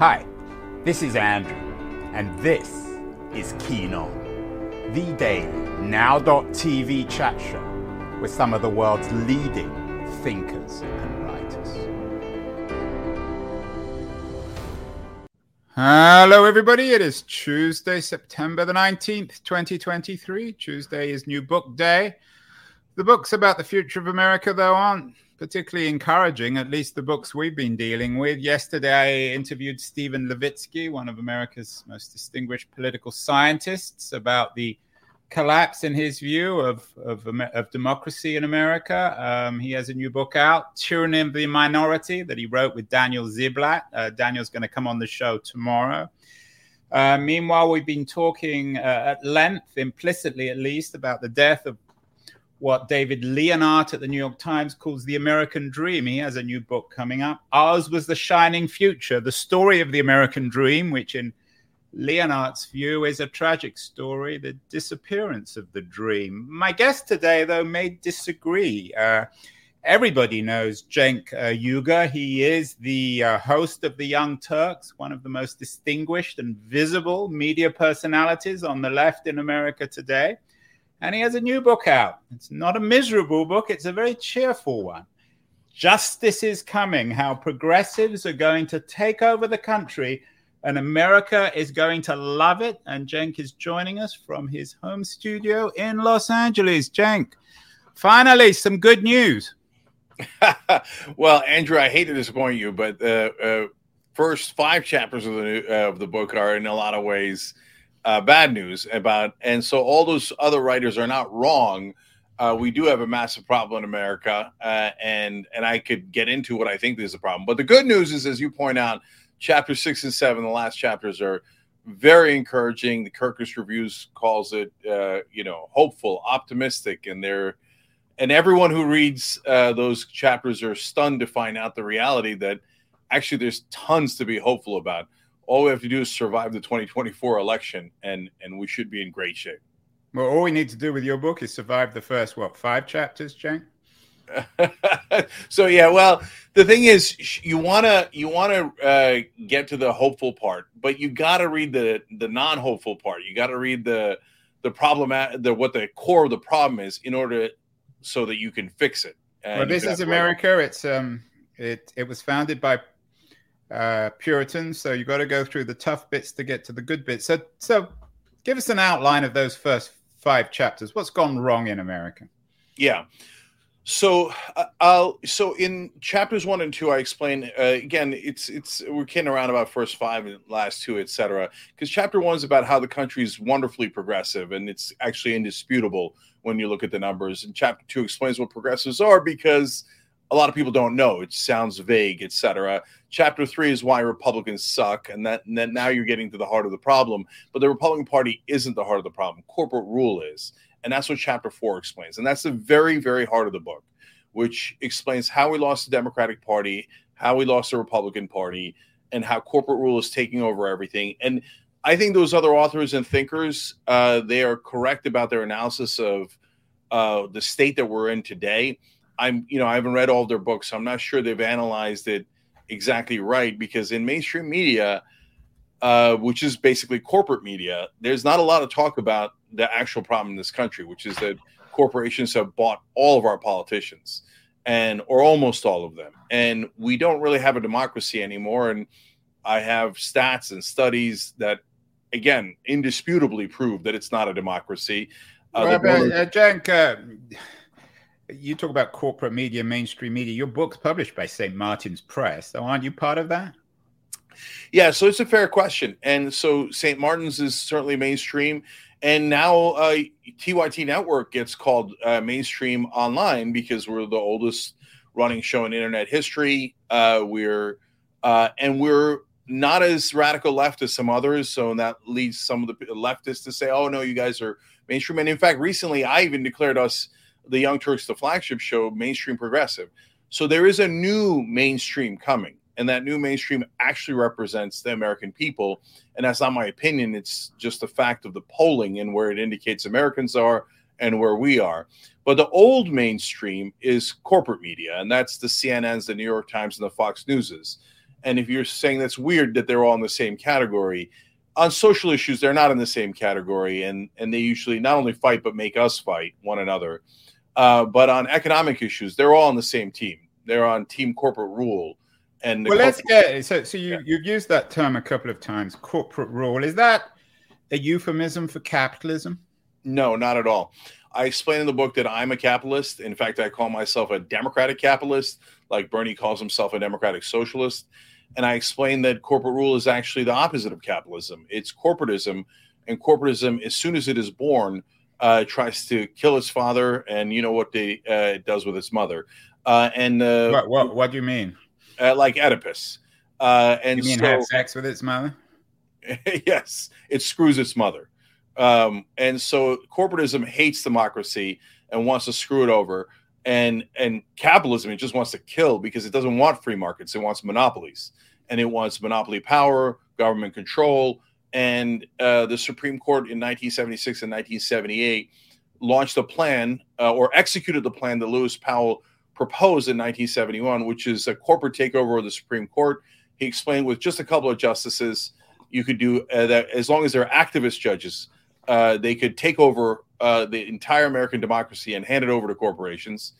Hi, this is Andrew, and this is Keen On, the daily now.tv chat show with some of the world's leading thinkers and writers. Hello, everybody. It is Tuesday, September the 19th, 2023. Tuesday is New Book Day. The books about the future of America, though, aren't particularly encouraging, at least the books we've been dealing with. Yesterday, I interviewed Steven Levitsky, one of America's most distinguished political scientists, about the collapse, in his view, of, of, of democracy in America. Um, he has a new book out, Tyranny of the Minority, that he wrote with Daniel Ziblatt. Uh, Daniel's going to come on the show tomorrow. Uh, meanwhile, we've been talking uh, at length, implicitly at least, about the death of what David Leonhardt at the New York Times calls the American Dream. He has a new book coming up. Ours was The Shining Future, the story of the American Dream, which in Leonhardt's view is a tragic story, the disappearance of the dream. My guest today, though, may disagree. Uh, everybody knows Cenk uh, Uygur. He is the uh, host of The Young Turks, one of the most distinguished and visible media personalities on the left in America today. And he has a new book out. It's not a miserable book, it's a very cheerful one. Justice is coming, how progressives are going to take over the country and America is going to love it. And Cenk is joining us from his home studio in Los Angeles. Cenk, finally, some good news. well, Andrew, I hate to disappoint you, but the uh, uh, first five chapters of the uh, of the book are in a lot of ways uh, bad news about, and so all those other writers are not wrong. Uh, we do have a massive problem in America, uh, and and I could get into what I think is a problem. But the good news is, as you point out, chapter six and seven, the last chapters are very encouraging. The Kirkus Reviews calls it, uh, you know, hopeful, optimistic, and they're and everyone who reads uh, those chapters are stunned to find out the reality that actually there's tons to be hopeful about all we have to do is survive the 2024 election and and we should be in great shape. Well all we need to do with your book is survive the first what five chapters Cenk so yeah well the thing is you want to you want to uh, get to the hopeful part but you got to read the the non-hopeful part. You got to read the the problem the what the core of the problem is in order so that you can fix it. And well this is america. It's um it it was founded by uh, Puritans. So you've got to go through the tough bits to get to the good bits. So, so give us an outline of those first five chapters. What's gone wrong in America? Yeah. So, uh, I'll so in chapters one and two, I explain uh, again. It's it's we're kidding around about first five and last two, etc. Because chapter one is about how the country is wonderfully progressive, and it's actually indisputable when you look at the numbers. And chapter two explains what progressives are because a lot of people don't know. It sounds vague, etc. Chapter three is why Republicans suck, and that and then now you're getting to the heart of the problem. But the Republican Party isn't the heart of the problem. Corporate rule is, and that's what chapter four explains, and that's the very very heart of the book, which explains how we lost the Democratic Party, how we lost the Republican Party, and how corporate rule is taking over everything. And I think those other authors and thinkers, uh, they are correct about their analysis of uh, the state that we're in today I'm, you know, I haven't read all their books, so I'm not sure they've analyzed it exactly right because in mainstream media, uh, which is basically corporate media, there's not a lot of talk about the actual problem in this country, which is that corporations have bought all of our politicians and or almost all of them. And we don't really have a democracy anymore and i have stats and studies that again indisputably prove that it's not a democracy. Uh, well, but, Cenk, uh, you talk about corporate media, mainstream media. Your book's published by St. Martin's Press. So aren't you part of that? Yeah, so it's a fair question. And so St. Martin's is certainly mainstream. And now uh, TYT Network gets called uh, mainstream online because we're the oldest running show in internet history. Uh, we're uh, and we're not as radical left as some others. So that leads some of the leftists to say, "Oh no, you guys are mainstream." And in fact, recently I even declared us the Young Turks, the flagship show, mainstream progressive. So there is a new mainstream coming, and that new mainstream actually represents the American people. And that's not my opinion; it's just the fact of the polling and where it indicates Americans are and where we are. But the old mainstream is corporate media, and that's the CNNs, the New York Times, and the Fox Newses. And if you're saying that's weird that they're all in the same category, on social issues they're not in the same category, and and they usually not only fight but make us fight one another. Uh, but on economic issues, they're all on the same team. They're on team corporate rule. And well, let's get so. So you you've used that term a couple of times. Corporate rule is that a euphemism for capitalism? No, not at all. I explain in the book that I'm a capitalist. In fact, I call myself a democratic capitalist, like Bernie calls himself a democratic socialist. And I explain that corporate rule is actually the opposite of capitalism. It's corporatism, and corporatism, as soon as it is born, uh, tries to kill his father, and you know what they, uh, does with his mother. Uh, and uh, what, what, what do you mean? Uh, like Oedipus. Uh, and you mean so, have sex with its mother? yes, it screws its mother. Um, and so corporatism hates democracy and wants to screw it over. And and capitalism it just wants to kill because it doesn't want free markets. It wants monopolies and it wants monopoly power, government control. And uh, the Supreme Court in 1976 and 1978 launched a plan uh, or executed the plan that Lewis Powell proposed in 1971, which is a corporate takeover of the Supreme Court. He explained with just a couple of justices, you could do uh, that as long as they're activist judges uh, they could take over uh, the entire American democracy and hand it over to corporations.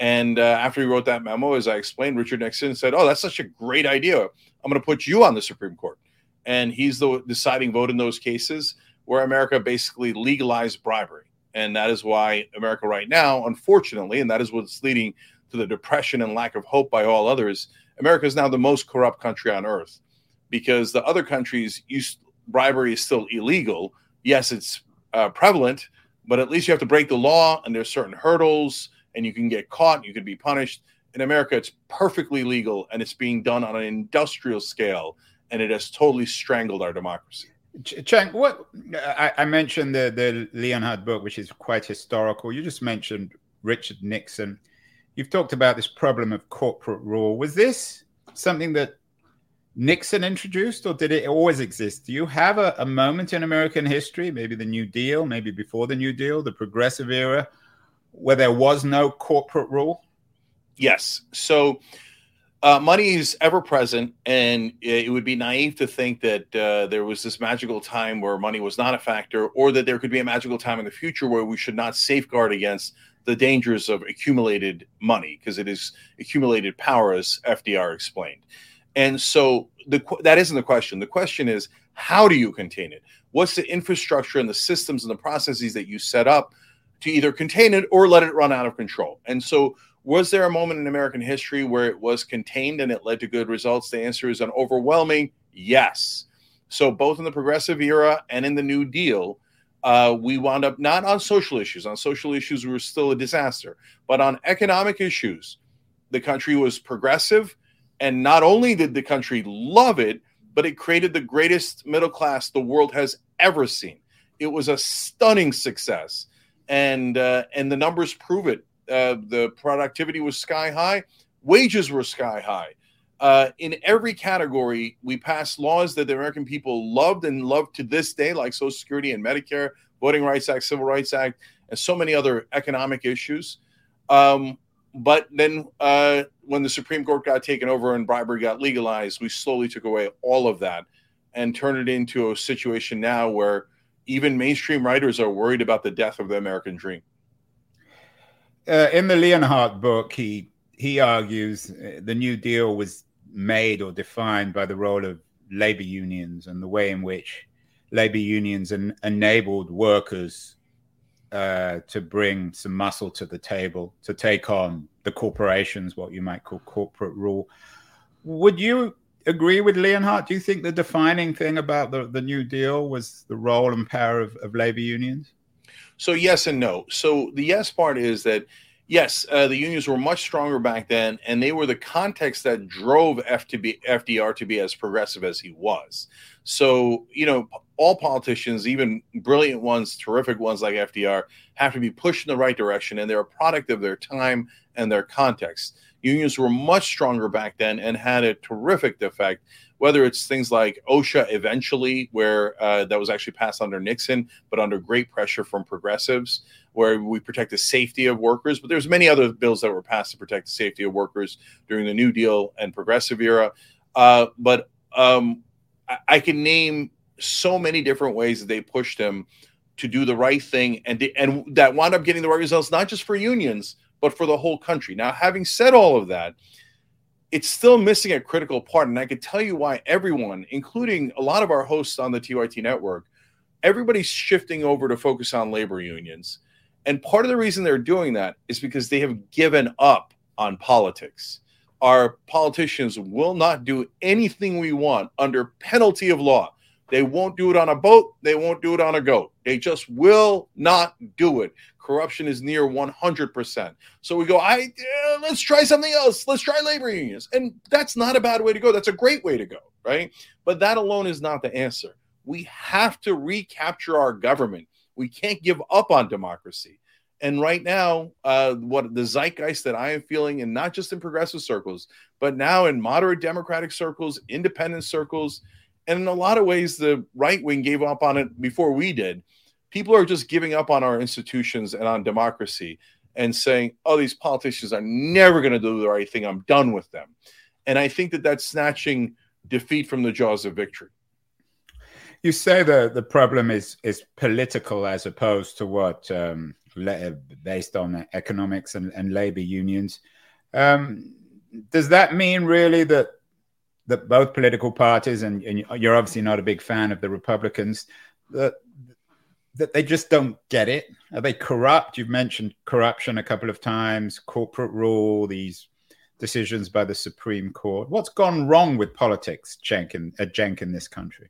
And uh, after he wrote that memo, as I explained, Richard Nixon said, "Oh, that's such a great idea. I'm going to put you on the Supreme Court." And he's the deciding vote in those cases where America basically legalized bribery, and that is why America right now, unfortunately, and that is what's leading to the depression and lack of hope by all others. America is now the most corrupt country on earth because the other countries use bribery is still illegal yes, it's uh, prevalent, but at least you have to break the law and there's certain hurdles and you can get caught, you can be punished. In America, it's perfectly legal and it's being done on an industrial scale and it has totally strangled our democracy. Cenk, what I, I, mentioned the the Leonhardt book, which is quite historical. You just mentioned Richard Nixon. You've talked about this problem of corporate rule. Was this something that Nixon introduced, or did it always exist? Do you have a, a, moment in American history, maybe the New Deal, maybe before the New Deal, the progressive era, where there was no corporate rule? Yes. So uh, money is ever present, and it would be naive to think that uh, there was this magical time where money was not a factor, or that there could be a magical time in the future where we should not safeguard against the dangers of accumulated money, because it is accumulated power, as FDR explained. And so the that isn't the question. The question is how do you contain it? What's the infrastructure and the systems and the processes that you set up to either contain it or let it run out of control? And so was there a moment in American history where it was contained and it led to good results? The answer is an overwhelming yes. So both in the progressive era and in the New Deal, uh, we wound up not on social issues. On social issues, we were still a disaster, but on economic issues, the country was progressive and not only did the country love it, but it created the greatest middle class the world has ever seen. It was a stunning success, and uh, and the numbers prove it. Uh, the productivity was sky high, wages were sky high. Uh, in every category, we passed laws that the American people loved and love to this day, like Social Security and Medicare, Voting Rights Act, Civil Rights Act, and so many other economic issues. Um, but then uh, when the Supreme Court got taken over and bribery got legalized, we slowly took away all of that and turned it into a situation now where even mainstream writers are worried about the death of the American dream. Uh, in the Leonhardt book, he he argues uh, the New Deal was made or defined by the role of labor unions and the way in which labor unions en- enabled workers uh, to bring some muscle to the table to take on the corporations, what you might call corporate rule. Would you agree with Leonhardt? Do you think the defining thing about the, the New Deal was the role and power of, of labor unions? So, yes and no. So, the yes part is that yes, uh, the unions were much stronger back then, and they were the context that drove FTB, FDR to be as progressive as he was. So, you know, all politicians, even brilliant ones, terrific ones like FDR, have to be pushed in the right direction, and they're a product of their time and their context. Unions were much stronger back then and had a terrific effect. Whether it's things like OSHA eventually, where uh, that was actually passed under Nixon, but under great pressure from progressives, where we protect the safety of workers. But there's many other bills that were passed to protect the safety of workers during the New Deal and progressive era. Uh, but um, I, I, can name so many different ways that they pushed him to do the right thing and and that wound up getting the right results, not just for unions but for the whole country. Now, having said all of that, it's still missing a critical part, and I can tell you why. Everyone, including a lot of our hosts on the TYT network, everybody's shifting over to focus on labor unions. And part of the reason they're doing that is because they have given up on politics. Our politicians will not do anything we want under penalty of law. They won't do it on a boat. They won't do it on a goat. They just will not do it. Corruption is near 100%. So we go, I let's try something else. Let's try labor unions. And that's not a bad way to go. That's a great way to go, right? But that alone is not the answer. We have to recapture our government. We can't give up on democracy. And right now, uh, what the zeitgeist that I am feeling, and not just in progressive circles, but now in moderate democratic circles, independent circles, and in a lot of ways, the right wing gave up on it before we did. People are just giving up on our institutions and on democracy and saying, oh, these politicians are never going to do the right thing. I'm done with them. And I think that that's snatching defeat from the jaws of victory. You say the, the problem is, is political as opposed to what um, based on economics and, and labor unions. Um, does that mean really that that both political parties, and, and, you're obviously not a big fan of the Republicans, that that they just don't get it? Are they corrupt? You've mentioned corruption a couple of times, corporate rule, these decisions by the Supreme Court. What's gone wrong with politics, Cenk, in, uh, Cenk, in this country?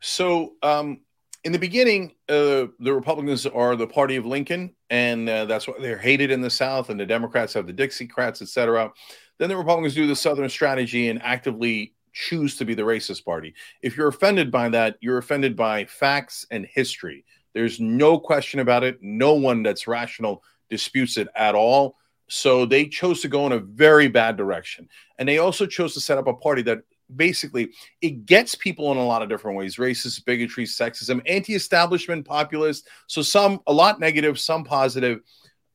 So, um, in the beginning, uh, the Republicans are the party of Lincoln, and uh, that's why they're hated in the South, and the Democrats have the Dixiecrats, etc. Then the Republicans do the Southern strategy and actively choose to be the racist party. If you're offended by that, you're offended by facts and history. There's no question about it. No one that's rational disputes it at all. So they chose to go in a very bad direction. And they also chose to set up a party that basically it gets people in a lot of different ways racist bigotry sexism anti-establishment populist so some a lot negative some positive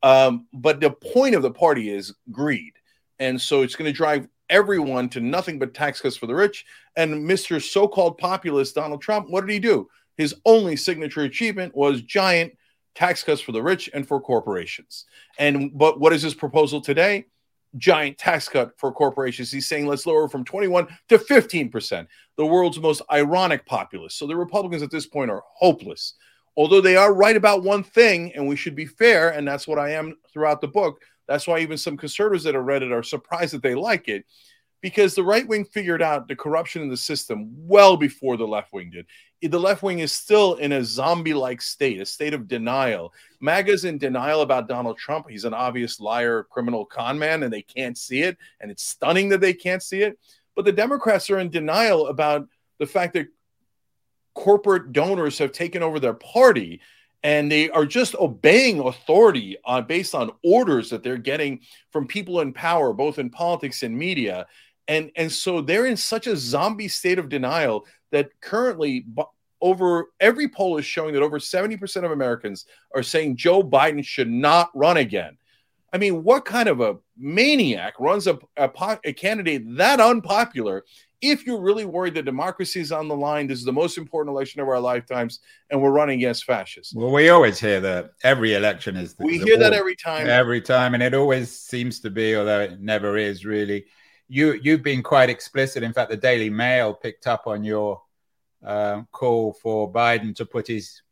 um, but the point of the party is greed and so it's going to drive everyone to nothing but tax cuts for the rich and mr so-called populist donald trump what did he do his only signature achievement was giant tax cuts for the rich and for corporations and but what is his proposal today giant tax cut for corporations. He's saying let's lower from 21 to 15%, the world's most ironic populace. So the Republicans at this point are hopeless. Although they are right about one thing, and we should be fair, and that's what I am throughout the book. That's why even some conservatives that have read it are surprised that they like it because the right wing figured out the corruption in the system well before the left wing did. The left wing is still in a zombie like state, a state of denial. MAGA's in denial about Donald Trump. He's an obvious liar, criminal con man, and they can't see it. And it's stunning that they can't see it. But the Democrats are in denial about the fact that corporate donors have taken over their party and they are just obeying authority on based on orders that they're getting from people in power both in politics and media and and so they're in such a zombie state of denial that currently over every poll is showing that over 70% of Americans are saying Joe Biden should not run again. I mean, what kind of a maniac runs a, a, a candidate that unpopular if you're really worried that democracy is on the line, this is the most important election of our lifetimes, and we're running against fascists. Well, we always hear that every election is. The, we the hear war. that every time. Every time, and it always seems to be, although it never is really you you've been quite explicit. In fact, the Daily Mail picked up on your uh, call for Biden to put his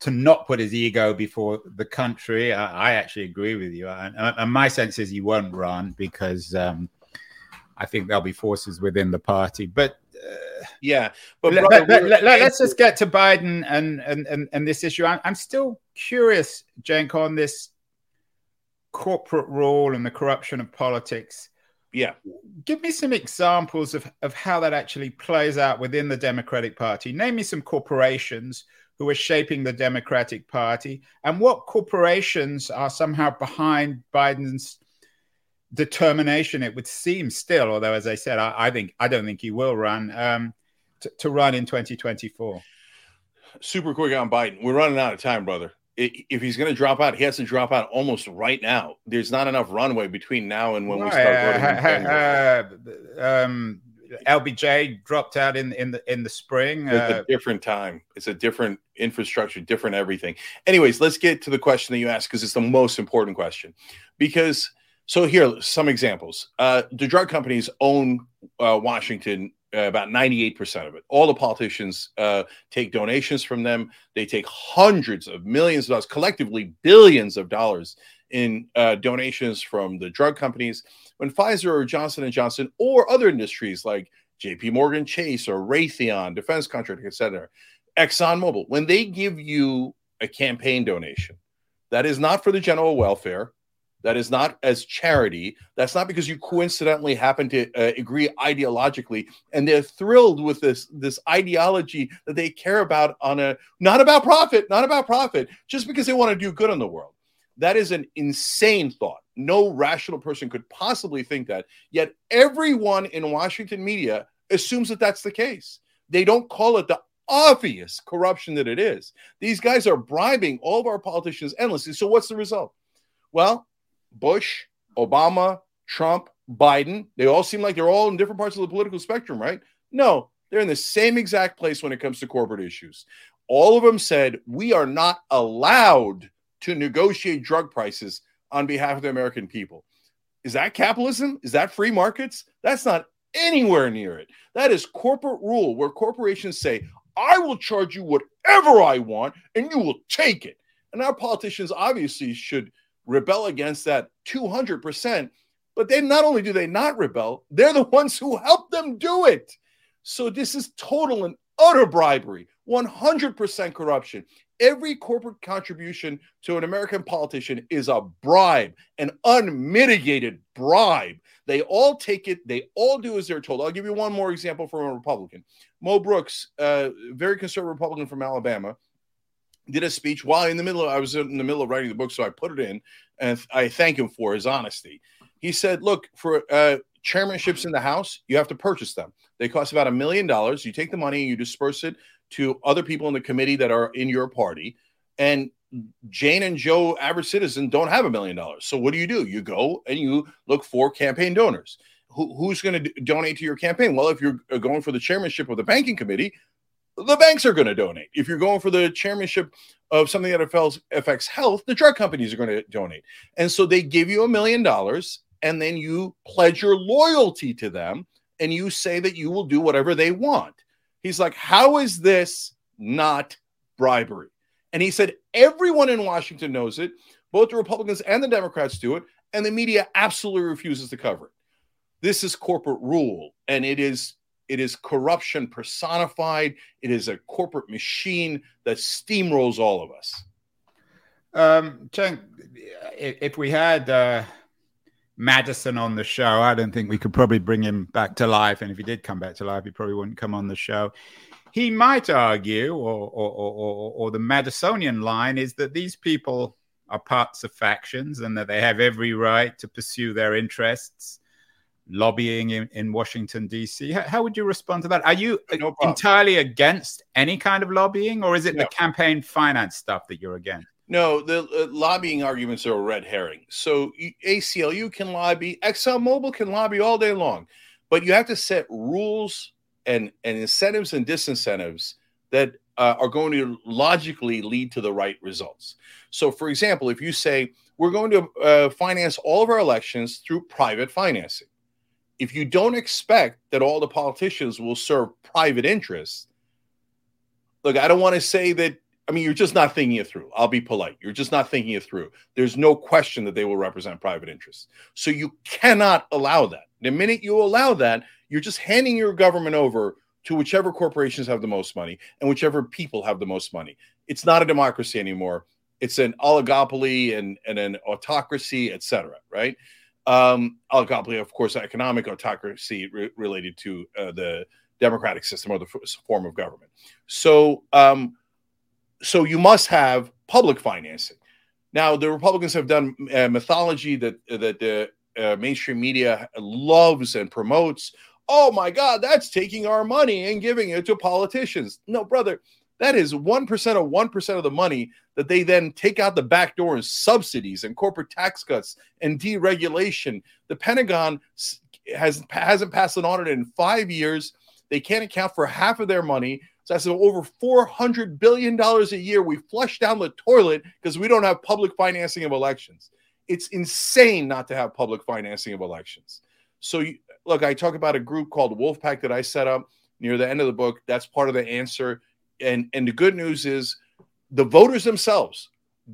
to not put his ego before the country. I, I actually agree with you, and, and, my sense is he won't run because um, I think there'll be forces within the party. But uh, yeah, but let, us let, let, just get to Biden and and and, and this issue. I'm, I'm still curious, Cenk, on this corporate rule and the corruption of politics. Yeah. Give me some examples of, of how that actually plays out within the Democratic Party. Name me some corporations who are shaping the Democratic Party and what corporations are somehow behind Biden's determination, it would seem still, although as I said, I, I think I don't think he will run um, to, to run in 2024. Super quick on Biden. We're running out of time, brother if he's going to drop out, he has to drop out almost right now. There's not enough runway between now and when we start voting. Uh, uh, um, LBJ dropped out in in the in the spring. It's uh, a different time. It's a different infrastructure, different everything. Anyways, let's get to the question that you asked because it's the most important question. Because so here, some examples. Uh, the drug companies own uh, Washington uh, about 98% of it. All the politicians uh, take donations from them. They take hundreds of millions of dollars, collectively billions of dollars in uh, donations from the drug companies. When Pfizer or Johnson and Johnson or other industries like J.P. Morgan Chase or Raytheon, defense contractor, etc., ExxonMobil, when they give you a campaign donation, that is not for the general welfare. That is not as charity. That's not because you coincidentally happen to uh, agree ideologically, and they're thrilled with this this ideology that they care about on a not about profit, not about profit, just because they want to do good in the world. That is an insane thought. No rational person could possibly think that. Yet everyone in Washington media assumes that that's the case. They don't call it the obvious corruption that it is. These guys are bribing all of our politicians endlessly. So what's the result? Well, Bush, Obama, Trump, Biden, they all seem like they're all in different parts of the political spectrum, right? No, they're in the same exact place when it comes to corporate issues. All of them said, we are not allowed to negotiate drug prices on behalf of the American people. Is that capitalism? Is that free markets? That's not anywhere near it. That is corporate rule where corporations say, I will charge you whatever I want and you will take it. And our politicians obviously should rebel against that 200%. But then not only do they not rebel, they're the ones who help them do it. So this is total and utter bribery, 100% corruption. Every corporate contribution to an American politician is a bribe, an unmitigated bribe. They all take it, they all do as they're told. I'll give you one more example from a Republican. Mo Brooks, uh, very conservative Republican from Alabama, did a speech while in the middle of, I was in the middle of writing the book, so I put it in and I thank him for his honesty. He said, Look, for uh, chairmanships in the House, you have to purchase them. They cost about a million dollars. You take the money and you disperse it to other people in the committee that are in your party. And Jane and Joe, average citizen, don't have a million dollars. So what do you do? You go and you look for campaign donors. Who, who's going to donate to your campaign? Well, if you're uh, going for the chairmanship of the banking committee, the banks are going to donate. If you're going for the chairmanship of something that affects, affects health, the drug companies are going to donate. And so they give you a million dollars and then you pledge your loyalty to them and you say that you will do whatever they want. He's like, How is this not bribery? And he said, Everyone in Washington knows it. Both the Republicans and the Democrats do it. And the media absolutely refuses to cover it. This is corporate rule and it is it is corruption personified. It is a corporate machine that steamrolls all of us. Um, if we had uh, Madison on the show, I don't think we could probably bring him back to life. And if he did come back to life, he probably wouldn't come on the show. He might argue, or, or, or, or the Madisonian line is that these people are parts of factions and that they have every right to pursue their interests lobbying in, in Washington, D.C. How, how, would you respond to that? Are you no entirely against any kind of lobbying, or is it no. the campaign finance stuff that you're against? No, the uh, lobbying arguments are a red herring. So ACLU can lobby, ExxonMobil can lobby all day long, but you have to set rules and, and incentives and disincentives that uh, are going to logically lead to the right results. So, for example, if you say we're going to uh, finance all of our elections through private financing, if you don't expect that all the politicians will serve private interests, look, I don't want to say that. I mean, you're just not thinking it through. I'll be polite. You're just not thinking it through. There's no question that they will represent private interests. So you cannot allow that. The minute you allow that, you're just handing your government over to whichever corporations have the most money and whichever people have the most money. It's not a democracy anymore. It's an oligopoly and, and an autocracy, et cetera, right? Um, oligopoly, of course, economic autocracy re- related to uh, the democratic system or the f- form of government. So, um, so you must have public financing. Now, the Republicans have done uh, mythology that that the uh, mainstream media loves and promotes. Oh my God, that's taking our money and giving it to politicians. No, brother, that is 1% of 1% of the money that they then take out the back door in subsidies and corporate tax cuts and deregulation. The Pentagon has hasn't passed an audit in five years. They can't account for half of their money. So that's over $400 billion a year we flush down the toilet because we don't have public financing of elections. It's insane not to have public financing of elections. So, you, look, I talk about a group called Wolf PAC that I set up near the end of the book. That's part of the answer. And, and the good news is the voters themselves,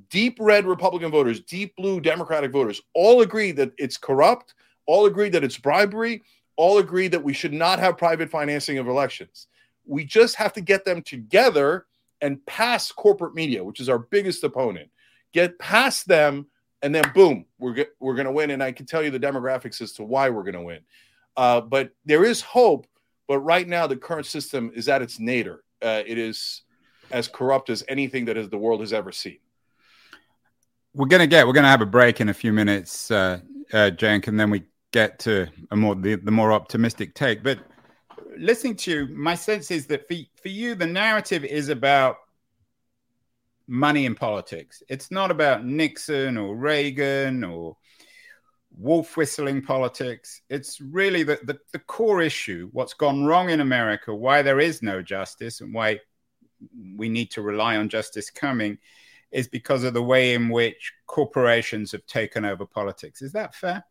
deep red Republican voters, deep blue Democratic voters, all agree that it's corrupt, all agree that it's bribery, all agree that we should not have private financing of elections. We just have to get them together and pass corporate media, which is our biggest opponent. Get past them, and then boom, we're we're going to win. And I can tell you the demographics as to why we're going to win. Uh, but there is hope. But right now, the current system is at its nadir. Uh, it is as corrupt as anything that is, the world has ever seen. We're to get. We're to have a break in a few minutes, uh, uh, Cenk, and then we get to a more the, the more optimistic take. But listening to you, my sense is that for, for you, the narrative is about money in politics. It's not about Nixon or Reagan or wolf whistling politics. It's really the, the, the, core issue what's gone wrong in America, why there is no justice, and why we need to rely on justice coming is because of the way in which corporations have taken over politics. Is that fair?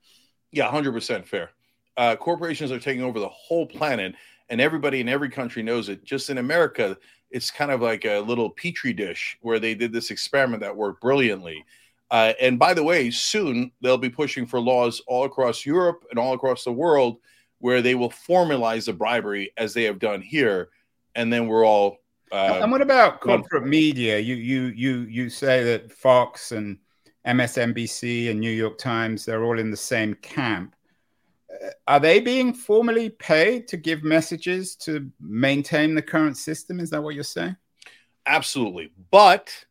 Yeah, 100% fair. Uh, corporations are taking over the whole planet, and everybody in every country knows it. Just in America, it's kind of like a little petri dish where they did this experiment that worked brilliantly. Uh, and by the way, soon they'll be pushing for laws all across Europe and all across the world where they will formalize the bribery as they have done here, and then we're all. Uh, and what about corporate media? You you you you say that Fox and MSNBC and New York Times, they're all in the same camp. Are they being formally paid to give messages to maintain the current system? Is that what you're saying? Absolutely. But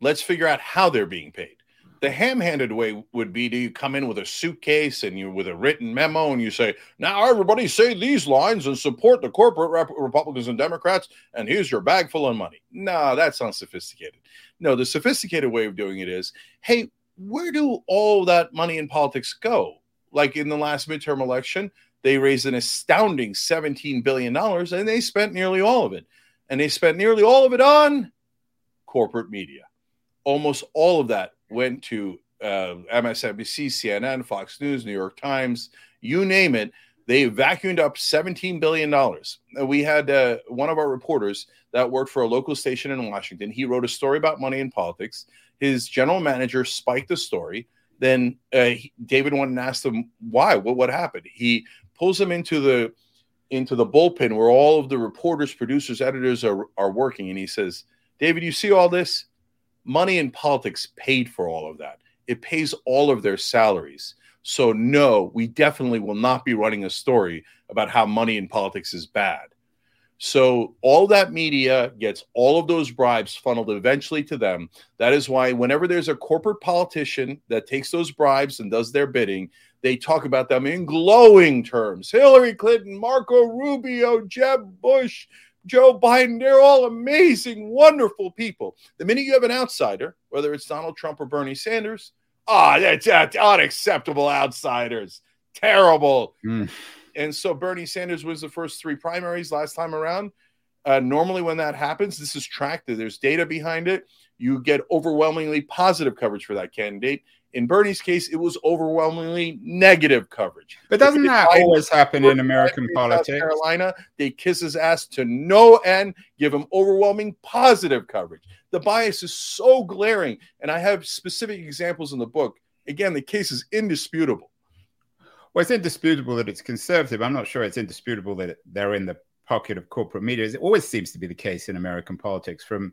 let's figure out how they're being paid. The ham-handed way would be to you come in with a suitcase and you with a written memo and you say, "Now everybody say these lines and support the corporate rep- Republicans and Democrats, and here's your bag full of money." No, that's unsophisticated. No, the sophisticated way of doing it is, "Hey, where do all that money in politics go?" Like in the last midterm election, they raised an astounding $17 billion and they spent nearly all of it. And they spent nearly all of it on corporate media. Almost all of that went to uh, MSNBC, CNN, Fox News, New York Times, you name it. They vacuumed up $17 billion. We had uh, one of our reporters that worked for a local station in Washington. He wrote a story about money in politics. His general manager spiked the story. Then uh, David went and asked him why, what, what happened. He pulls him into the into the bullpen where all of the reporters, producers, editors are, are working. And he says, David, you see all this? money in politics paid for all of that. It pays all of their salaries. So, no, we definitely will not be running a story about how money in politics is bad. So, all that media gets all of those bribes funneled eventually to them. That is why, whenever there's a corporate politician that takes those bribes and does their bidding, they talk about them in glowing terms Hillary Clinton, Marco Rubio, Jeb Bush, Joe Biden, they're all amazing, wonderful people. The minute you have an outsider, whether it's Donald Trump or Bernie Sanders, ah, oh, that's, that's unacceptable outsiders. Terrible. Mm. And so Bernie Sanders was the first three primaries last time around. Uh, normally, when that happens, this is tracked. There's data behind it. You get overwhelmingly positive coverage for that candidate. In Bernie's case, it was overwhelmingly negative coverage. But doesn't that always happen in American politics? South Carolina, they kiss his ass to no end, give him overwhelming positive coverage. The bias is so glaring, and I have specific examples in the book. Again, the case is indisputable. Well, it's indisputable that it's conservative. I'm not sure it's indisputable that they're in the pocket of corporate media. It always seems to be the case in American politics, from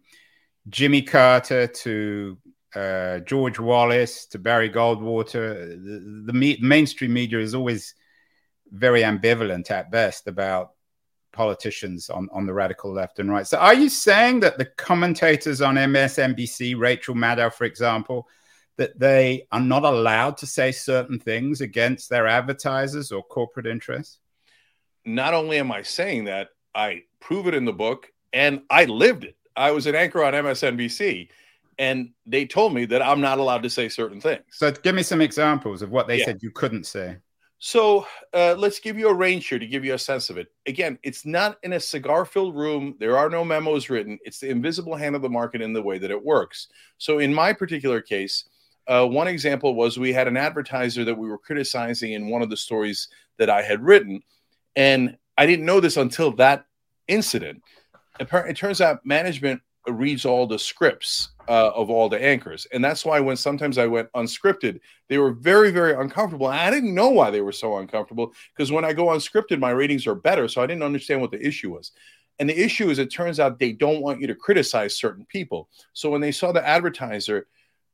Jimmy Carter to uh, George Wallace to Barry Goldwater. The, the me- mainstream media is always very ambivalent at best about politicians on, on the radical left and right. So, are you saying that the commentators on MSNBC, Rachel Maddow, for example, that they are not allowed to say certain things against their advertisers or corporate interests? Not only am I saying that, I prove it in the book and I lived it. I was an anchor on MSNBC and they told me that I'm not allowed to say certain things. So give me some examples of what they yeah. said you couldn't say. So uh, let's give you a range here to give you a sense of it. Again, it's not in a cigar filled room. There are no memos written. It's the invisible hand of the market in the way that it works. So, in my particular case, uh, one example was we had an advertiser that we were criticizing in one of the stories that I had written. And I didn't know this until that incident. It turns out management reads all the scripts uh, of all the anchors. And that's why when sometimes I went unscripted, they were very, very uncomfortable. I didn't know why they were so uncomfortable because when I go unscripted, my ratings are better. So I didn't understand what the issue was. And the issue is, it turns out they don't want you to criticize certain people. So when they saw the advertiser,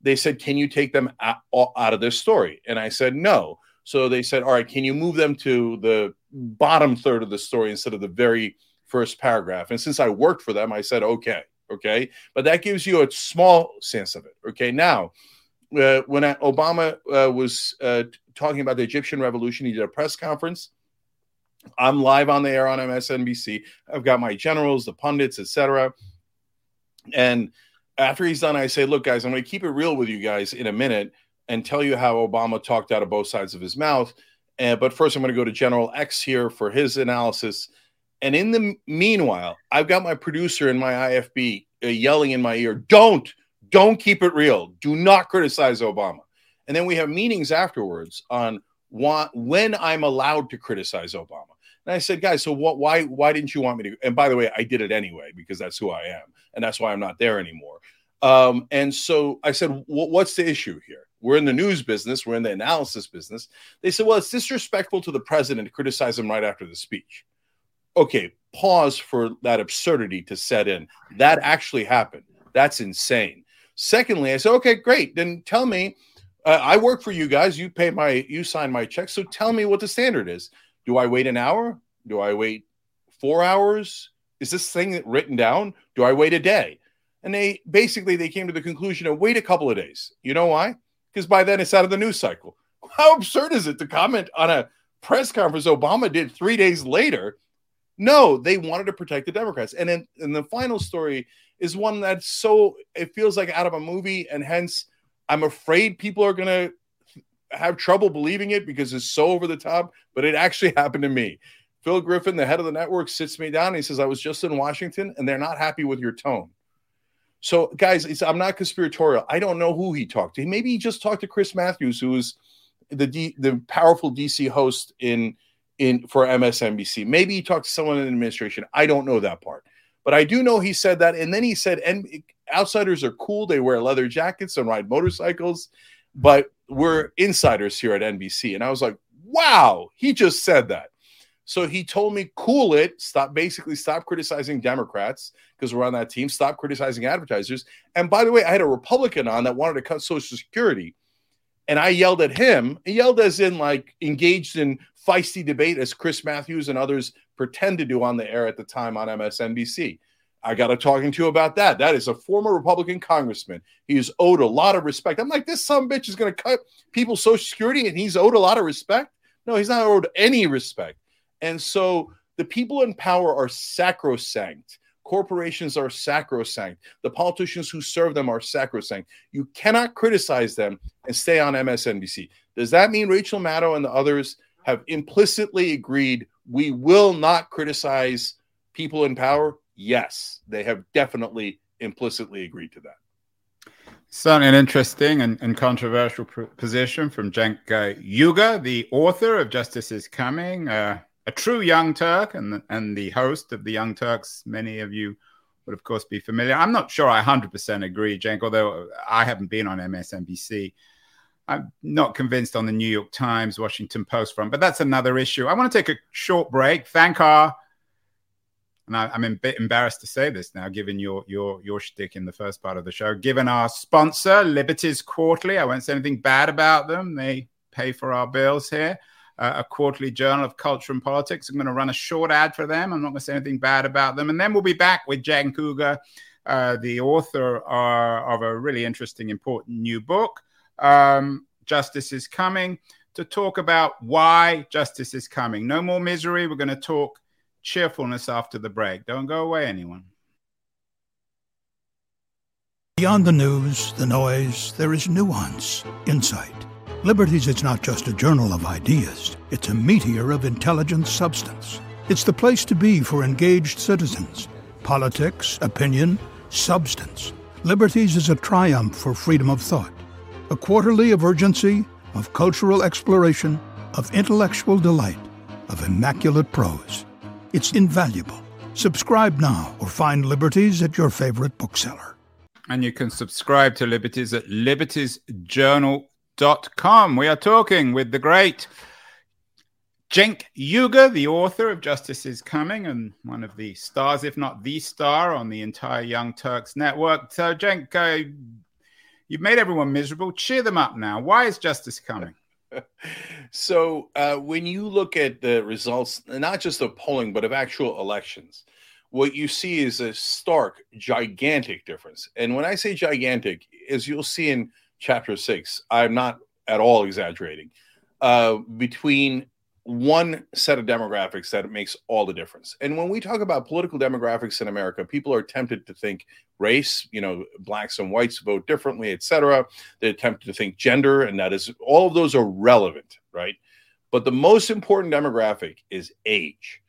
they said, Can you take them out, out of this story? And I said, No. So they said, All right, can you move them to the bottom third of the story instead of the very first paragraph? And since I worked for them, I said, Okay. Okay. But that gives you a small sense of it. Okay. Now, uh, when Obama uh, was uh, talking about the Egyptian revolution, he did a press conference. I'm live on the air on MSNBC. I've got my generals, the pundits, etc. And after he's done, I say, "Look, guys, I'm going to keep it real with you guys in a minute and tell you how Obama talked out of both sides of his mouth." Uh, but first, I'm going to go to General X here for his analysis and in the meanwhile, I've got my producer in my IFB uh, yelling in my ear, don't, don't keep it real. Do not criticize Obama. And then we have meetings afterwards on when I'm allowed to criticize Obama. And I said, guys, so what, why, why didn't you want me to? And by the way, I did it anyway because that's who I am. And that's why I'm not there anymore. Um, and so I said, what's the issue here? We're in the news business, we're in the analysis business. They said, well, it's disrespectful to the president to criticize him right after the speech okay, pause for that absurdity to set in. That actually happened. That's insane. Secondly, I said, okay, great. Then tell me, uh, I work for you guys. You pay my, you sign my check. So tell me what the standard is. Do I wait an hour? Do I wait four hours? Is this thing written down? Do I wait a day? And they basically they came to the conclusion of wait a couple of days. You know why? Because by then it's out of the news cycle. How absurd is it to comment on a press conference Obama did three days later no, they wanted to protect the Democrats. And then and the final story is one that's so it feels like out of a movie, and hence I'm afraid people are gonna have trouble believing it because it's so over the top, but it actually happened to me. Phil Griffin, the head of the network, sits me down. and he says, I was just in Washington and they're not happy with your tone. So, guys, I'm not conspiratorial. I don't know who he talked to. Maybe he just talked to Chris Matthews, who is the D, the powerful DC host in in for MSNBC. Maybe he talked to someone in the administration. I don't know that part. But I do know he said that. And then he said, and outsiders are cool. They wear leather jackets and ride motorcycles, but we're insiders here at NBC. And I was like, wow, he just said that. So he told me, cool it, stop, basically stop criticizing Democrats because we're on that team, stop criticizing advertisers. And by the way, I had a Republican on that wanted to cut Social Security. And I yelled at him, he yelled as in like engaged in feisty debate as Chris Matthews and others pretend to do on the air at the time on MSNBC. I got to talking to you about that. That is a former Republican congressman. He is owed a lot of respect. I'm like, this some bitch is going to cut people's Social Security and he's owed a lot of respect. No, he's not owed any respect. And so the people in power are sacrosanct. Corporations are sacrosanct. The politicians who serve them are sacrosanct. You cannot criticize them and stay on MSNBC. Does that mean Rachel Maddow and the others have implicitly agreed we will not criticize people in power? Yes, they have definitely implicitly agreed to that. Certainly an interesting and, and controversial pr- position from Cenk uh, Uygur, the author of Justice is Coming, uh, a true Young Turk and, and the host of the Young Turks. Many of you would, of course, be familiar. I'm not sure I 100% agree, Cenk, although I haven't been on MSNBC I'm not convinced on the New York Times, Washington Post front, but that's another issue. I want to take a short break. Thank our, and I, am a bit embarrassed to say this now, given your your your shtick in the first part of the show. Given our sponsor, Liberties Quarterly, I won't say anything bad about them. They pay for our bills here. Uh, a quarterly journal of culture and politics. I'm going to run a short ad for them. I'm not going to say anything bad about them, and then we'll be back with Cenk Uygur, uh, the author uh, of a really interesting, important new book um, justice is coming to talk about why justice is coming. No more misery. We're going to talk cheerfulness after the break. Don't go away, anyone. Beyond the news, the noise, there is nuance, insight Liberties is not just a journal of ideas, it's a meteor of intelligent substance. It's the place to be for engaged citizens. Politics, opinion, substance. Liberties is a triumph for freedom of thought, a quarterly of urgency, of cultural exploration, of intellectual delight, of immaculate prose. It's invaluable. Subscribe now or find Liberties at your favorite bookseller. And you can subscribe to Liberties at libertiesjournal.com. We are talking with the great Cenk Uygur, the author of Justice is Coming and one of the stars, if not the star, on the entire Young Turks network. So, Cenk, uh, you've made everyone miserable. Cheer them up now. Why is justice coming? so uh, when you look at the results, not just of polling, but of actual elections, what you see is a stark, gigantic difference. And when I say gigantic, as you'll see in chapter six, I'm not at all exaggerating, uh, between one set of demographics that makes all the difference. And when we talk about political demographics in America, people are tempted to think race, you know, blacks and whites vote differently, etc. They're tempted to think gender, and that is all of those are relevant, right? But the most important demographic is age.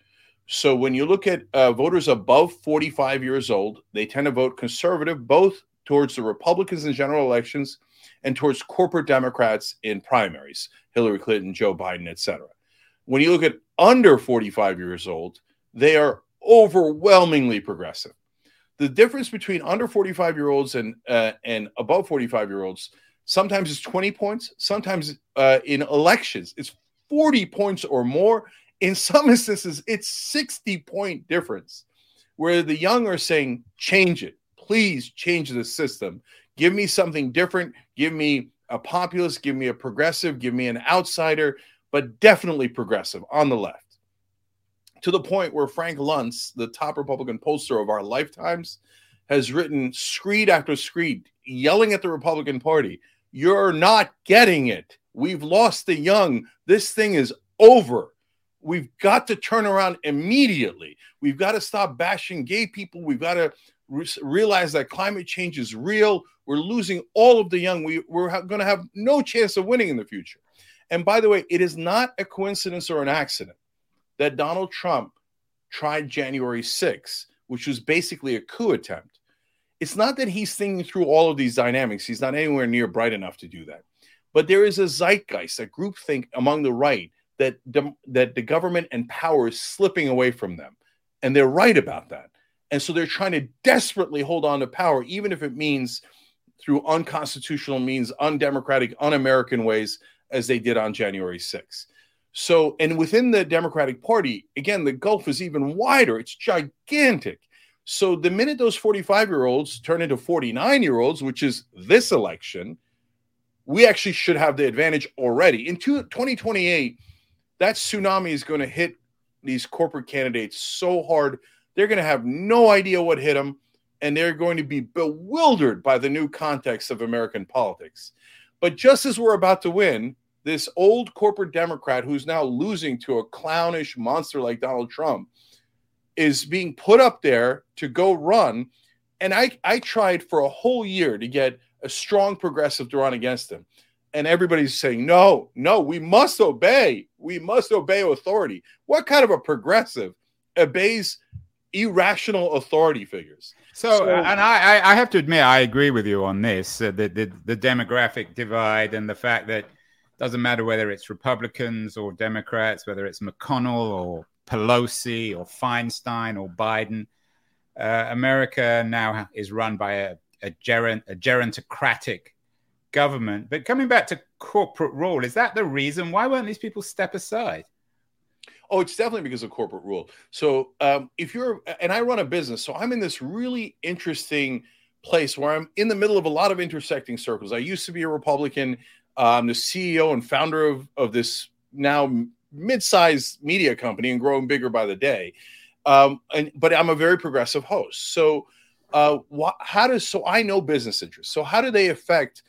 So when you look at uh, voters above 45 years old, they tend to vote conservative, both towards the Republicans in general elections and towards corporate Democrats in primaries, Hillary Clinton, Joe Biden, etc. When you look at under 45 years old, they are overwhelmingly progressive. The difference between under 45 year olds and uh, and above 45 year olds sometimes is 20 points, sometimes uh, in elections it's 40 points or more. In some instances, it's 60 point difference where the young are saying, change it, please change the system. Give me something different. Give me a populist, give me a progressive, give me an outsider but definitely progressive on the left. To the point where Frank Luntz, the top Republican pollster of our lifetimes, has written screed after screed, yelling at the Republican Party, You're not getting it. We've lost the young. This thing is over. We've got to turn around immediately. We've got to stop bashing gay people. We've got to re- realize that climate change is real. We're losing all of the young. We, we're ha- going to have no chance of winning in the future. And by the way, it is not a coincidence or an accident that Donald Trump tried January 6th, which was basically a coup attempt. It's not that he's thinking through all of these dynamics. He's not anywhere near bright enough to do that. But there is a zeitgeist, a groupthink among the right that the, that the government and power is slipping away from them. And they're right about that. And so they're trying to desperately hold on to power, even if it means through unconstitutional means, undemocratic, un American ways as they did on January 6th. So, and within the Democratic Party, again, the gulf is even wider. It's gigantic. So, the minute those 45 year olds turn into 49 year olds, which is this election, we actually should have the advantage already. In 2028, that tsunami is going to hit these corporate candidates so hard, they're going to have no idea what hit them, and they're going to be bewildered by the new context of American politics. But just as we're about to win, this old corporate Democrat who's now losing to a clownish monster like Donald Trump is being put up there to go run. And I, I tried for a whole year to get a strong progressive to run against him. And everybody's saying, no, no, we must obey. We must obey authority. What kind of a progressive obeys irrational authority figures? So, so and I, I have to admit, I agree with you on this uh, the, the, the demographic divide and the fact that it doesn't matter whether it's Republicans or Democrats, whether it's McConnell or Pelosi or Feinstein or Biden. Uh, America now is run by a, a, gerant, a gerontocratic government. But coming back to corporate rule, is that the reason? Why won't these people step aside? Oh, it's definitely because of corporate rule. So um, if you're, and I run a business, so I'm in this really interesting place where I'm in the middle of a lot of intersecting circles. I used to be a Republican. I'm the CEO and founder of, of this now mid-sized media company and growing bigger by the day. Um, and but I'm a very progressive host. So uh, wh- how does so I know business interests. So how do they affect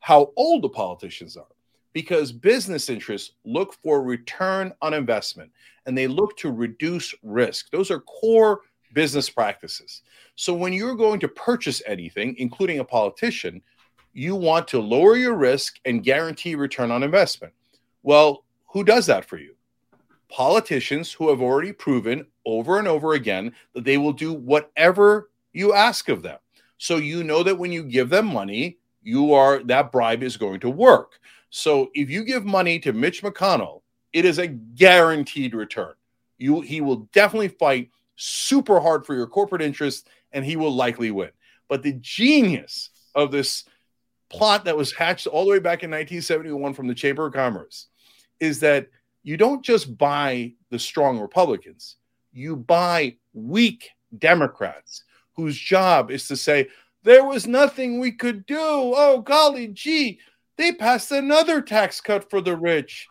how old the politicians are? Because business interests look for return on investment and they look to reduce risk. Those are core business practices. So when you're going to purchase anything, including a politician, You want to lower your risk and guarantee return on investment. Well, who does that for you? Politicians who have already proven over and over again that they will do whatever you ask of them. So you know that when you give them money, you are that bribe is going to work. So if you give money to Mitch McConnell, it is a guaranteed return. You he will definitely fight super hard for your corporate interests and he will likely win. But the genius of this plot that was hatched all the way back in 1971 from the Chamber of Commerce is that you don't just buy the strong Republicans, you buy weak Democrats whose job is to say, there was nothing we could do. Oh, golly gee, they passed another tax cut for the rich.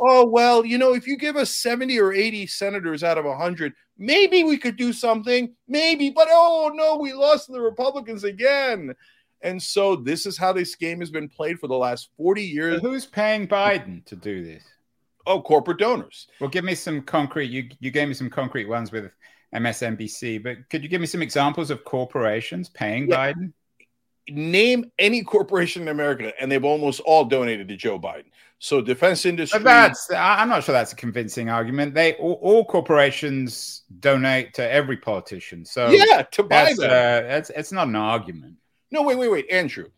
Oh, well, you know, if you give us 70 or 80 senators out of 100, maybe we could do something. Maybe, but oh no, we lost to the Republicans again. And so this is how this game has been played for the last 40 years. So who's paying Biden to do this? Oh, corporate donors. Well, give me some concrete. You you gave me some concrete ones with MSNBC, but could you give me some examples of corporations paying yeah. Biden? Name any corporation in America, and they've almost all donated to Joe Biden. So, defense industry. But that's I'm not sure that's a convincing argument. They all, all corporations donate to every politician. So yeah, to them. Uh, it's it's not an argument. No, wait, wait, wait, Andrew.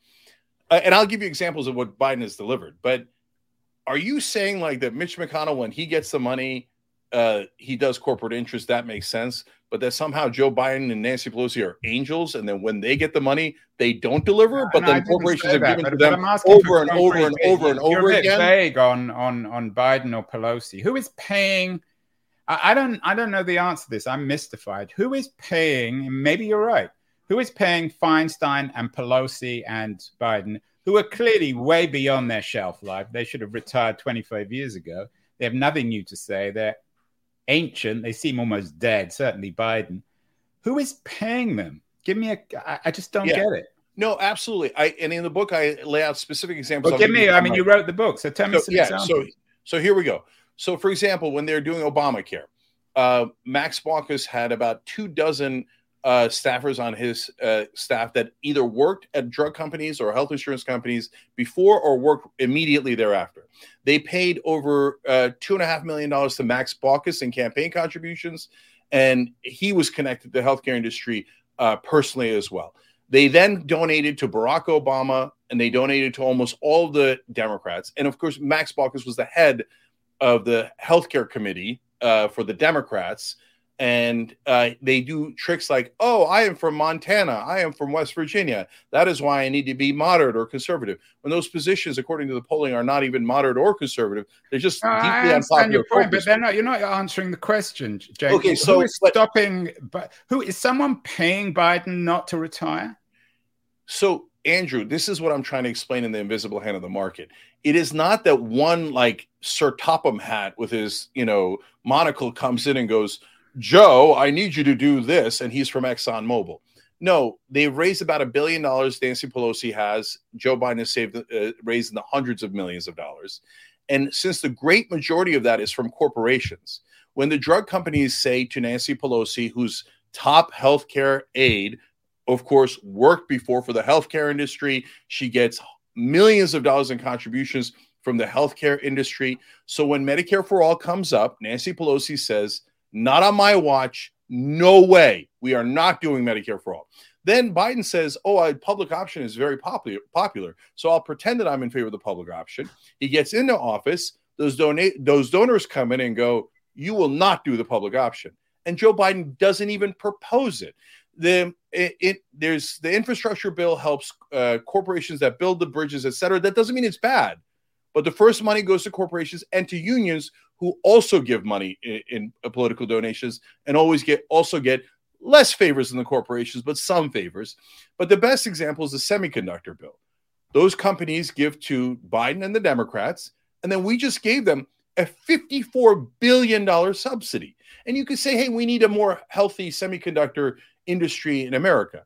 Uh, and I'll give you examples of what Biden has delivered. But are you saying like that Mitch McConnell, when he gets the money, uh, he does corporate interest. That makes sense. But that somehow Joe Biden and Nancy Pelosi are angels, and then when they get the money, they don't deliver. But no, then corporations are given to them over and over and over and over You're again. Vague on on on Biden or Pelosi. Who is paying? I, I don't I don't know the answer to this. I'm mystified. Who is paying? Maybe you're right. Who is paying Feinstein and Pelosi and Biden, who are clearly way beyond their shelf life? They should have retired 25 years ago. They have nothing new to say. They're ancient. They seem almost dead. Certainly Biden. Who is paying them? Give me a. I, I just don't yeah. get it. No, absolutely. I and in the book I lay out specific examples. Well, give me. I mean, you wrote the book, so tell me so, some yeah, examples. So, so here we go. So, for example, when they're doing Obamacare, uh, Max Baucus had about two dozen uh, staffers on his uh, staff that either worked at drug companies or health insurance companies before or worked immediately thereafter. They paid over uh, two and a half million dollars to Max Baucus in campaign contributions, and he was connected to the healthcare industry uh, personally as well. They then donated to Barack Obama, and they donated to almost all the Democrats. And of course, Max Baucus was the head of the healthcare committee uh, for the Democrats and uh, they do tricks like, "Oh, I am from Montana. I am from West Virginia. That is why I need to be moderate or conservative." When those positions, according to the polling, are not even moderate or conservative, they're just no, deeply I understand your point, but they're not. You're not answering the question, Cenk. Okay, so who is but, stopping? But who is someone paying Biden not to retire? So Andrew, this is what I'm trying to explain in the invisible hand of the market. It is not that one like Sir Topham Hatt with his, you know, monocle comes in and goes, Joe, I need you to do this. And he's from ExxonMobil. No, they raised about a billion dollars. Nancy Pelosi has. Joe Biden has saved, uh, raised in the hundreds of millions of dollars. And since the great majority of that is from corporations, when the drug companies say to Nancy Pelosi, whose top healthcare aide, of course, worked before for the healthcare industry, she gets millions of dollars in contributions from the healthcare industry. So when Medicare for All comes up, Nancy Pelosi says, not on my watch. No way. We are not doing Medicare for all. Then Biden says, "Oh, a public option is very popular. Popular, so I'll pretend that I'm in favor of the public option." He gets into office. Those donate those donors come in and go, "You will not do the public option," and Joe Biden doesn't even propose it. The it, it there's the infrastructure bill helps uh, corporations that build the bridges, et cetera. That doesn't mean it's bad, but the first money goes to corporations and to unions who also give money in, in uh, political donations and always get also get less favors than the corporations, but some favors. But the best example is the semiconductor bill. Those companies give to Biden and the Democrats, and then we just gave them a $54 billion subsidy. And you could say, hey, we need a more healthy semiconductor industry in America.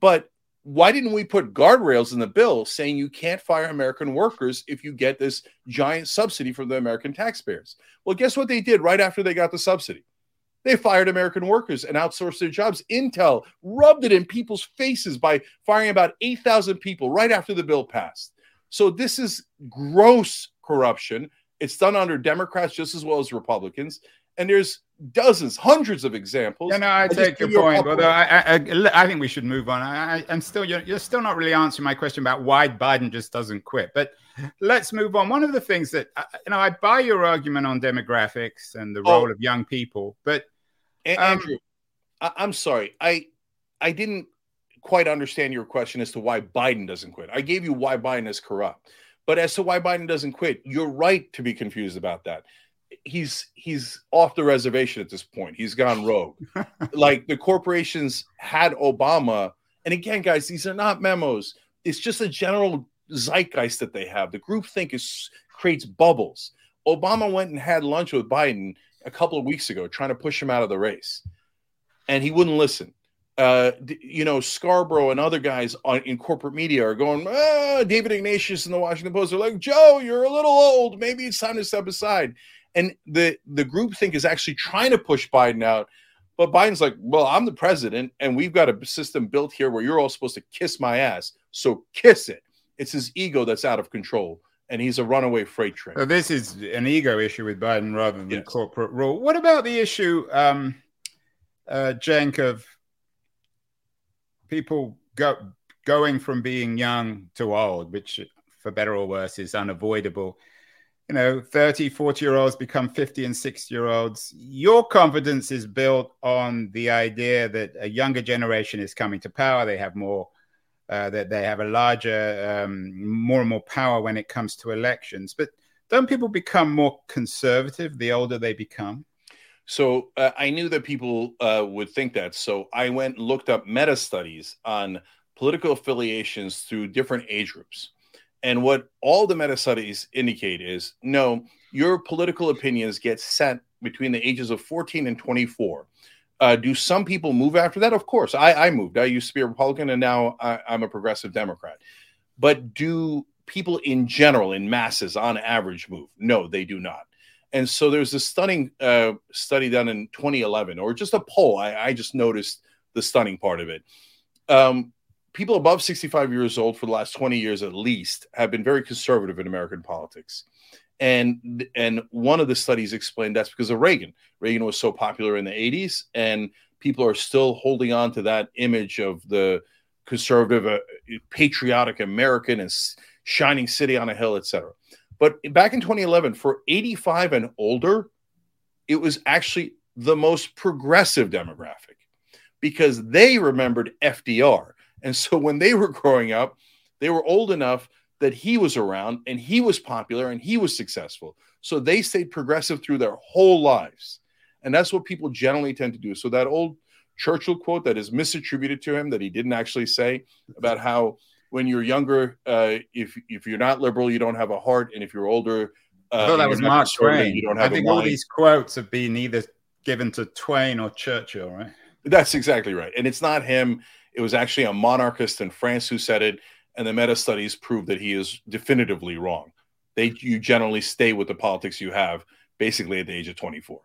But why didn't we put guardrails in the bill saying you can't fire American workers if you get this giant subsidy from the American taxpayers? Well, guess what they did right after they got the subsidy? They fired American workers and outsourced their jobs. Intel rubbed it in people's faces by firing about 8,000 people right after the bill passed. So this is gross corruption. It's done under Democrats just as well as Republicans. And there's dozens, hundreds of examples. Yeah, no, I, I take your point. Although I, I, I, think we should move on. I, am still, you're, you're, still not really answering my question about why Biden just doesn't quit. But let's move on. One of the things that you know, I buy your argument on demographics and the role oh. of young people, but um, Andrew, I, I'm sorry, I, I didn't quite understand your question as to why Biden doesn't quit. I gave you why Biden is corrupt. But as to why Biden doesn't quit, you're right to be confused about that. He's he's off the reservation at this point. He's gone rogue. like the corporations had Obama, and again, guys, these are not memos. It's just a general zeitgeist that they have. The group think is creates bubbles. Obama went and had lunch with Biden a couple of weeks ago, trying to push him out of the race, and he wouldn't listen uh, you know, Scarborough and other guys on, in corporate media are going, ah, David Ignatius in the Washington Post are like, Joe, you're a little old. Maybe it's time to step aside. And the the group think is actually trying to push Biden out. But Biden's like, well, I'm the president, and we've got a system built here where you're all supposed to kiss my ass. So kiss it. It's his ego that's out of control, and he's a runaway freight train. So this is an ego issue with Biden rather than yes. corporate rule. What about the issue, um, uh, Cenk, of people go going from being young to old, which for better or worse is unavoidable. You know, 30, 40 year olds become 50 and 60 year olds. Your confidence is built on the idea that a younger generation is coming to power. They have more, uh, that they have a larger, um, more and more power when it comes to elections. But don't people become more conservative the older they become? So uh, I knew that people uh, would think that. So I went and looked up meta studies on political affiliations through different age groups. And what all the meta studies indicate is no, your political opinions get set between the ages of 14 and 24. Uh, do some people move after that? Of course. I, I moved. I used to be a Republican and now I, I'm a progressive Democrat. But do people in general, in masses, on average, move? No, they do not. And so there's a stunning uh, study done in 2011, or just a poll. I, I just noticed the stunning part of it. Um, people above 65 years old for the last 20 years at least have been very conservative in American politics. And and one of the studies explained that's because of Reagan. Reagan was so popular in the 80s, and people are still holding on to that image of the conservative, uh, patriotic American and shining city on a hill, etc. But back in 2011, for 85 and older, it was actually the most progressive demographic because they remembered FDR. And so when they were growing up, they were old enough that he was around and he was popular and he was successful. So they stayed progressive through their whole lives. And that's what people generally tend to do. So that old Churchill quote that is misattributed to him that he didn't actually say about how when you're younger, uh, if if you're not liberal, you don't have a heart, and if you're older, uh, that was Mark Twain. You don't have I think all these quotes have been either given to Twain or Churchill, right? That's exactly right, and it's not him. It was actually a monarchist in France who said it, and the meta studies prove that he is definitively wrong. They you generally stay with the politics you have basically at the age of 24.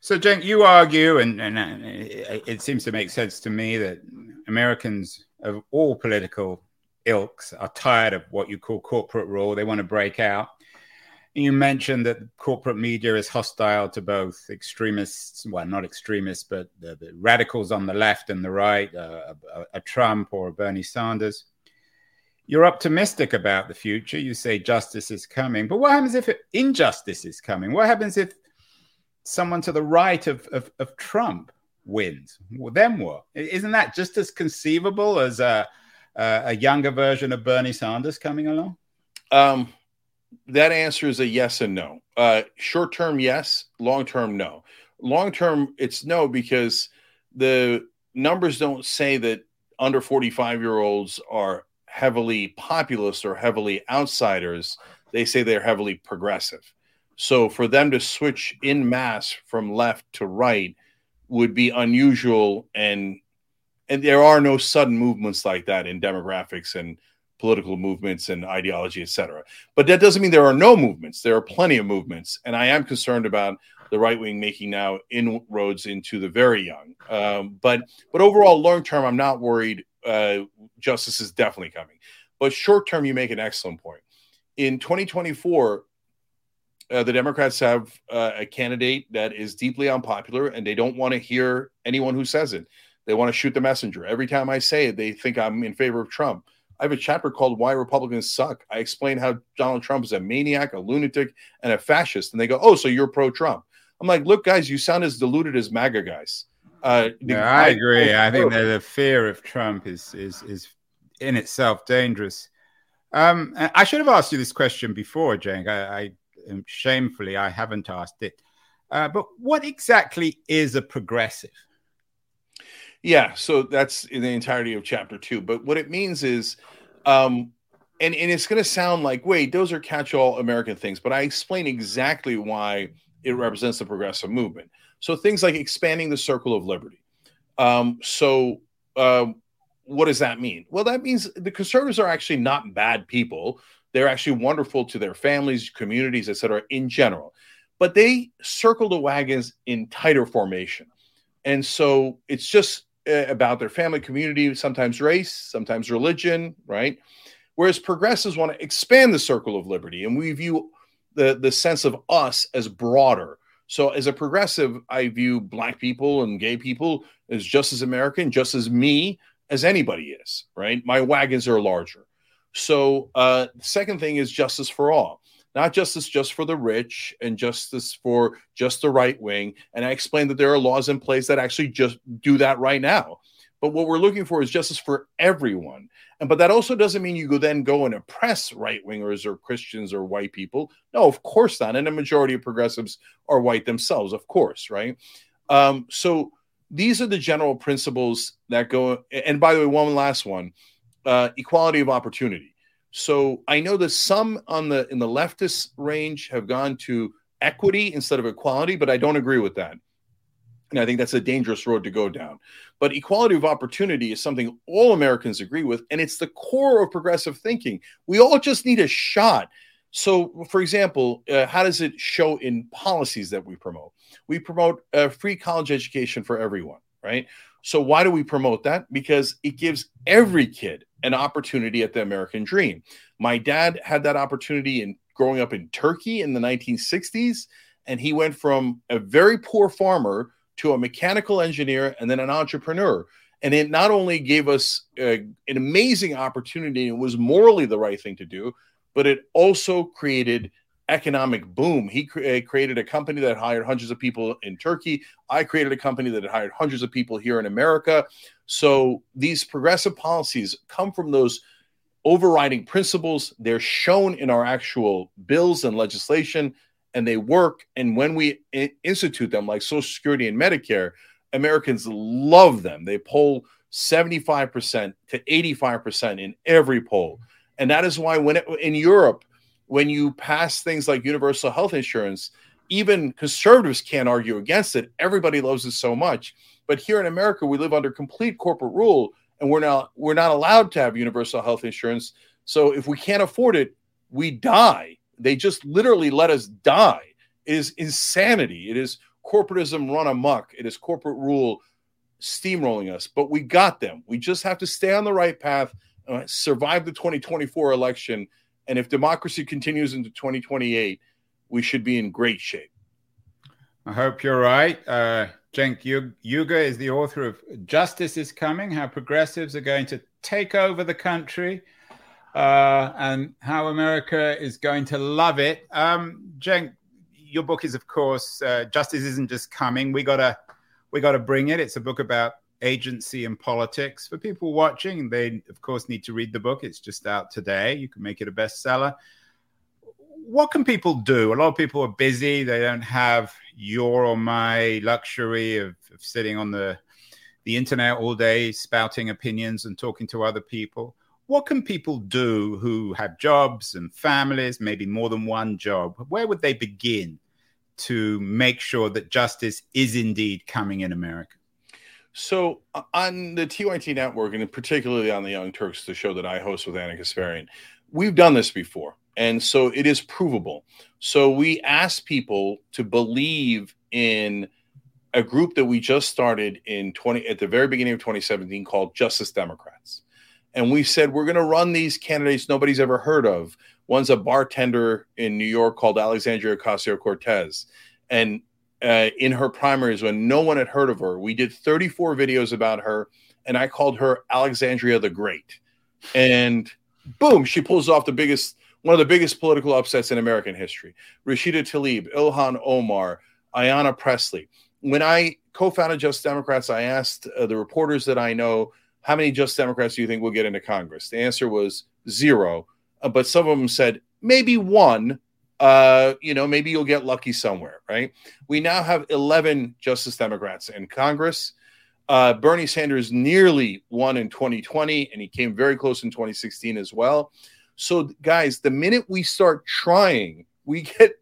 So, Cenk, you argue, and, and uh, it seems to make sense to me that Americans of all political ilks are tired of what you call corporate rule. They want to break out. You mentioned that corporate media is hostile to both extremists, well, not extremists, but the, the radicals on the left and the right, uh, a, a Trump or a Bernie Sanders. You're optimistic about the future. You say justice is coming. But what happens if injustice is coming? What happens if someone to the right of, of, of Trump wins? Well, then what? Isn't that just as conceivable as a uh, a younger version of Bernie Sanders coming along? Um, that answer is a yes and no. Uh, short term, yes. Long term, no. Long term, it's no because the numbers don't say that under 45 year olds are heavily populist or heavily outsiders. They say they're heavily progressive. So for them to switch in mass from left to right would be unusual and and there are no sudden movements like that in demographics and political movements and ideology, etc. But that doesn't mean there are no movements. There are plenty of movements, and I am concerned about the right wing making now inroads into the very young. Um, but but overall, long term, I'm not worried. Uh, justice is definitely coming. But short term, you make an excellent point. In 2024, uh, the Democrats have uh, a candidate that is deeply unpopular, and they don't want to hear anyone who says it. They want to shoot the messenger. Every time I say it, they think I'm in favor of Trump. I have a chapter called Why Republicans Suck. I explain how Donald Trump is a maniac, a lunatic, and a fascist. And they go, Oh, so you're pro Trump. I'm like, Look, guys, you sound as deluded as MAGA guys. Uh, yeah, I agree. I think that the fear of Trump is, is, is in itself dangerous. Um, I should have asked you this question before, Cenk. I, I shamefully I haven't asked it. Uh, but what exactly is a progressive? Yeah, so that's in the entirety of chapter two. But what it means is, um, and, and it's going to sound like, wait, those are catch all American things, but I explain exactly why it represents the progressive movement. So things like expanding the circle of liberty. Um, so, uh, what does that mean? Well, that means the conservatives are actually not bad people. They're actually wonderful to their families, communities, etc. in general. But they circle the wagons in tighter formation. And so it's just about their family, community, sometimes race, sometimes religion, right? Whereas progressives want to expand the circle of liberty, and we view the, the sense of us as broader. So, as a progressive, I view black people and gay people as just as American, just as me as anybody is, right? My wagons are larger. So, uh, the second thing is justice for all not justice just for the rich and justice for just the right wing. And I explained that there are laws in place that actually just do that right now. But what we're looking for is justice for everyone. And but that also doesn't mean you go then go and oppress right wingers or Christians or white people. No, of course not. And a majority of progressives are white themselves, of course, right? Um, so these are the general principles that go. And by the way, one last one: uh, equality of opportunity so I know that some on the in the leftist range have gone to equity instead of equality, but I don't agree with that. And I think that's a dangerous road to go down. But equality of opportunity is something all Americans agree with, and it's the core of progressive thinking. We all just need a shot. So, for example, uh, how does it show in policies that we promote? We promote a free college education for everyone, right? So, why do we promote that? Because it gives every kid an opportunity at the American dream. My dad had that opportunity in growing up in Turkey in the 1960s, and he went from a very poor farmer to a mechanical engineer and then an entrepreneur. And it not only gave us uh, an amazing opportunity, it was morally the right thing to do, but it also created economic boom. He cre- uh, created a company that hired hundreds of people in Turkey. I created a company that hired hundreds of people here in America. So these progressive policies come from those overriding principles. They're shown in our actual bills and legislation, and they work. And when we I- institute them, like Social Security and Medicare, Americans love them. They poll 75% to 85% in every poll. And that is why when it, in Europe, when you pass things like universal health insurance, even conservatives can't argue against it. Everybody loves it so much. But here in America, we live under complete corporate rule, and we're not we're not allowed to have universal health insurance. So if we can't afford it, we die. They just literally let us die. It is insanity. It is corporatism run amok. It is corporate rule steamrolling us. But we got them. We just have to stay on the right path, uh, survive the 2024 election, and if democracy continues into 2028, we should be in great shape. I hope you're right. Uh, Cenk Uygur is the author of Justice is Coming How Progressives Are Going to Take Over the Country uh, and How America is Going to Love It. Um, Cenk, your book is, of course, uh, Justice Isn't Just Coming. We gotta, we gotta bring it. It's a book about agency and politics. For people watching, they, of course, need to read the book. It's just out today. You can make it a bestseller what can people do? A lot of people are busy. They don't have your or my luxury of, of sitting on the the internet all day spouting opinions and talking to other people. What can people do who have jobs and families, maybe more than one job? Where would they begin to make sure that justice is indeed coming in America? So uh, on the TYT network, and particularly on the Young Turks, the show that I host with Ana Kasparian, we've done this before, and so it is provable. So we ask people to believe in a group that we just started in 20 at the very beginning of 2017 called Justice Democrats. And we said we're going to run these candidates nobody's ever heard of. One's a bartender in New York called Alexandria Ocasio Cortez. And uh, in her primaries, when no one had heard of her, we did 34 videos about her. And I called her Alexandria the Great. And boom, she pulls off the biggest, one of the biggest political upsets in American history. Rashida Tlaib, Ilhan Omar, Ayanna Pressley when I co-founded Just Democrats, I asked uh, the reporters that I know, how many Just Democrats do you think will get into Congress? The answer was zero, uh, but some of them said maybe one. Uh, you know, maybe you'll get lucky somewhere, right? We now have 11 Justice Democrats in Congress. Uh, Bernie Sanders nearly won in 2020, and he came very close in 2016 as well. So, guys, the minute we start trying, we get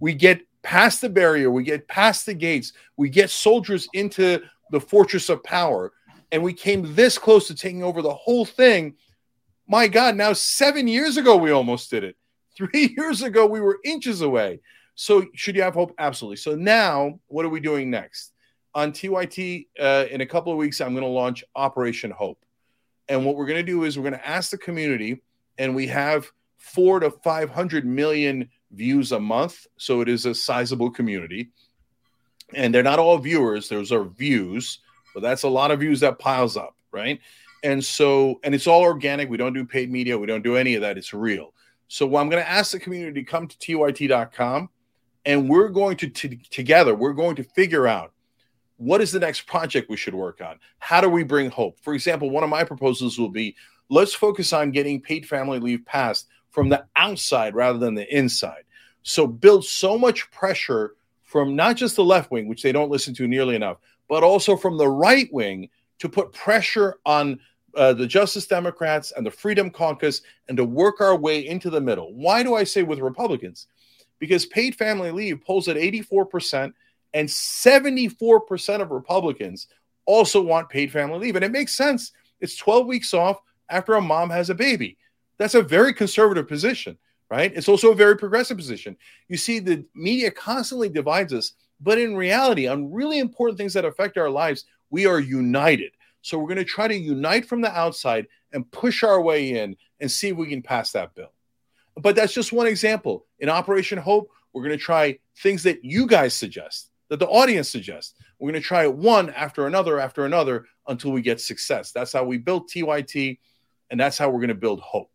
we get past the barrier, we get past the gates, we get soldiers into the fortress of power, and we came this close to taking over the whole thing. My God, now seven years ago, we almost did it. Three years ago, we were inches away. So, should you have hope? Absolutely. So, now what are we doing next? On TYT, uh, in a couple of weeks, I'm going to launch Operation Hope. And what we're going to do is we're going to ask the community, and we have four to 500 million views a month. So it is a sizable community. And they're not all viewers, those are views, but that's a lot of views that piles up, right? And so, and it's all organic. We don't do paid media, we don't do any of that. It's real. So, I'm going to ask the community to come to tyt.com and we're going to, to together, we're going to figure out what is the next project we should work on? How do we bring hope? For example, one of my proposals will be let's focus on getting paid family leave passed from the outside rather than the inside. So build so much pressure from not just the left wing, which they don't listen to nearly enough, but also from the right wing to put pressure on uh, the Justice Democrats and the Freedom Caucus and to work our way into the middle. Why do I say with Republicans? Because paid family leave polls at 84%, and 74% of Republicans also want paid family leave. And it makes sense. It's 12 weeks off after a mom has a baby. That's a very conservative position, right? It's also a very progressive position. You see, the media constantly divides us, but in reality, on really important things that affect our lives, we are united. So we're going to try to unite from the outside and push our way in and see if we can pass that bill. But that's just one example. In Operation Hope, we're going to try things that you guys suggest, that the audience suggests. We're going to try it one after another after another until we get success. That's how we built TYT, and that's how we're going to build hope.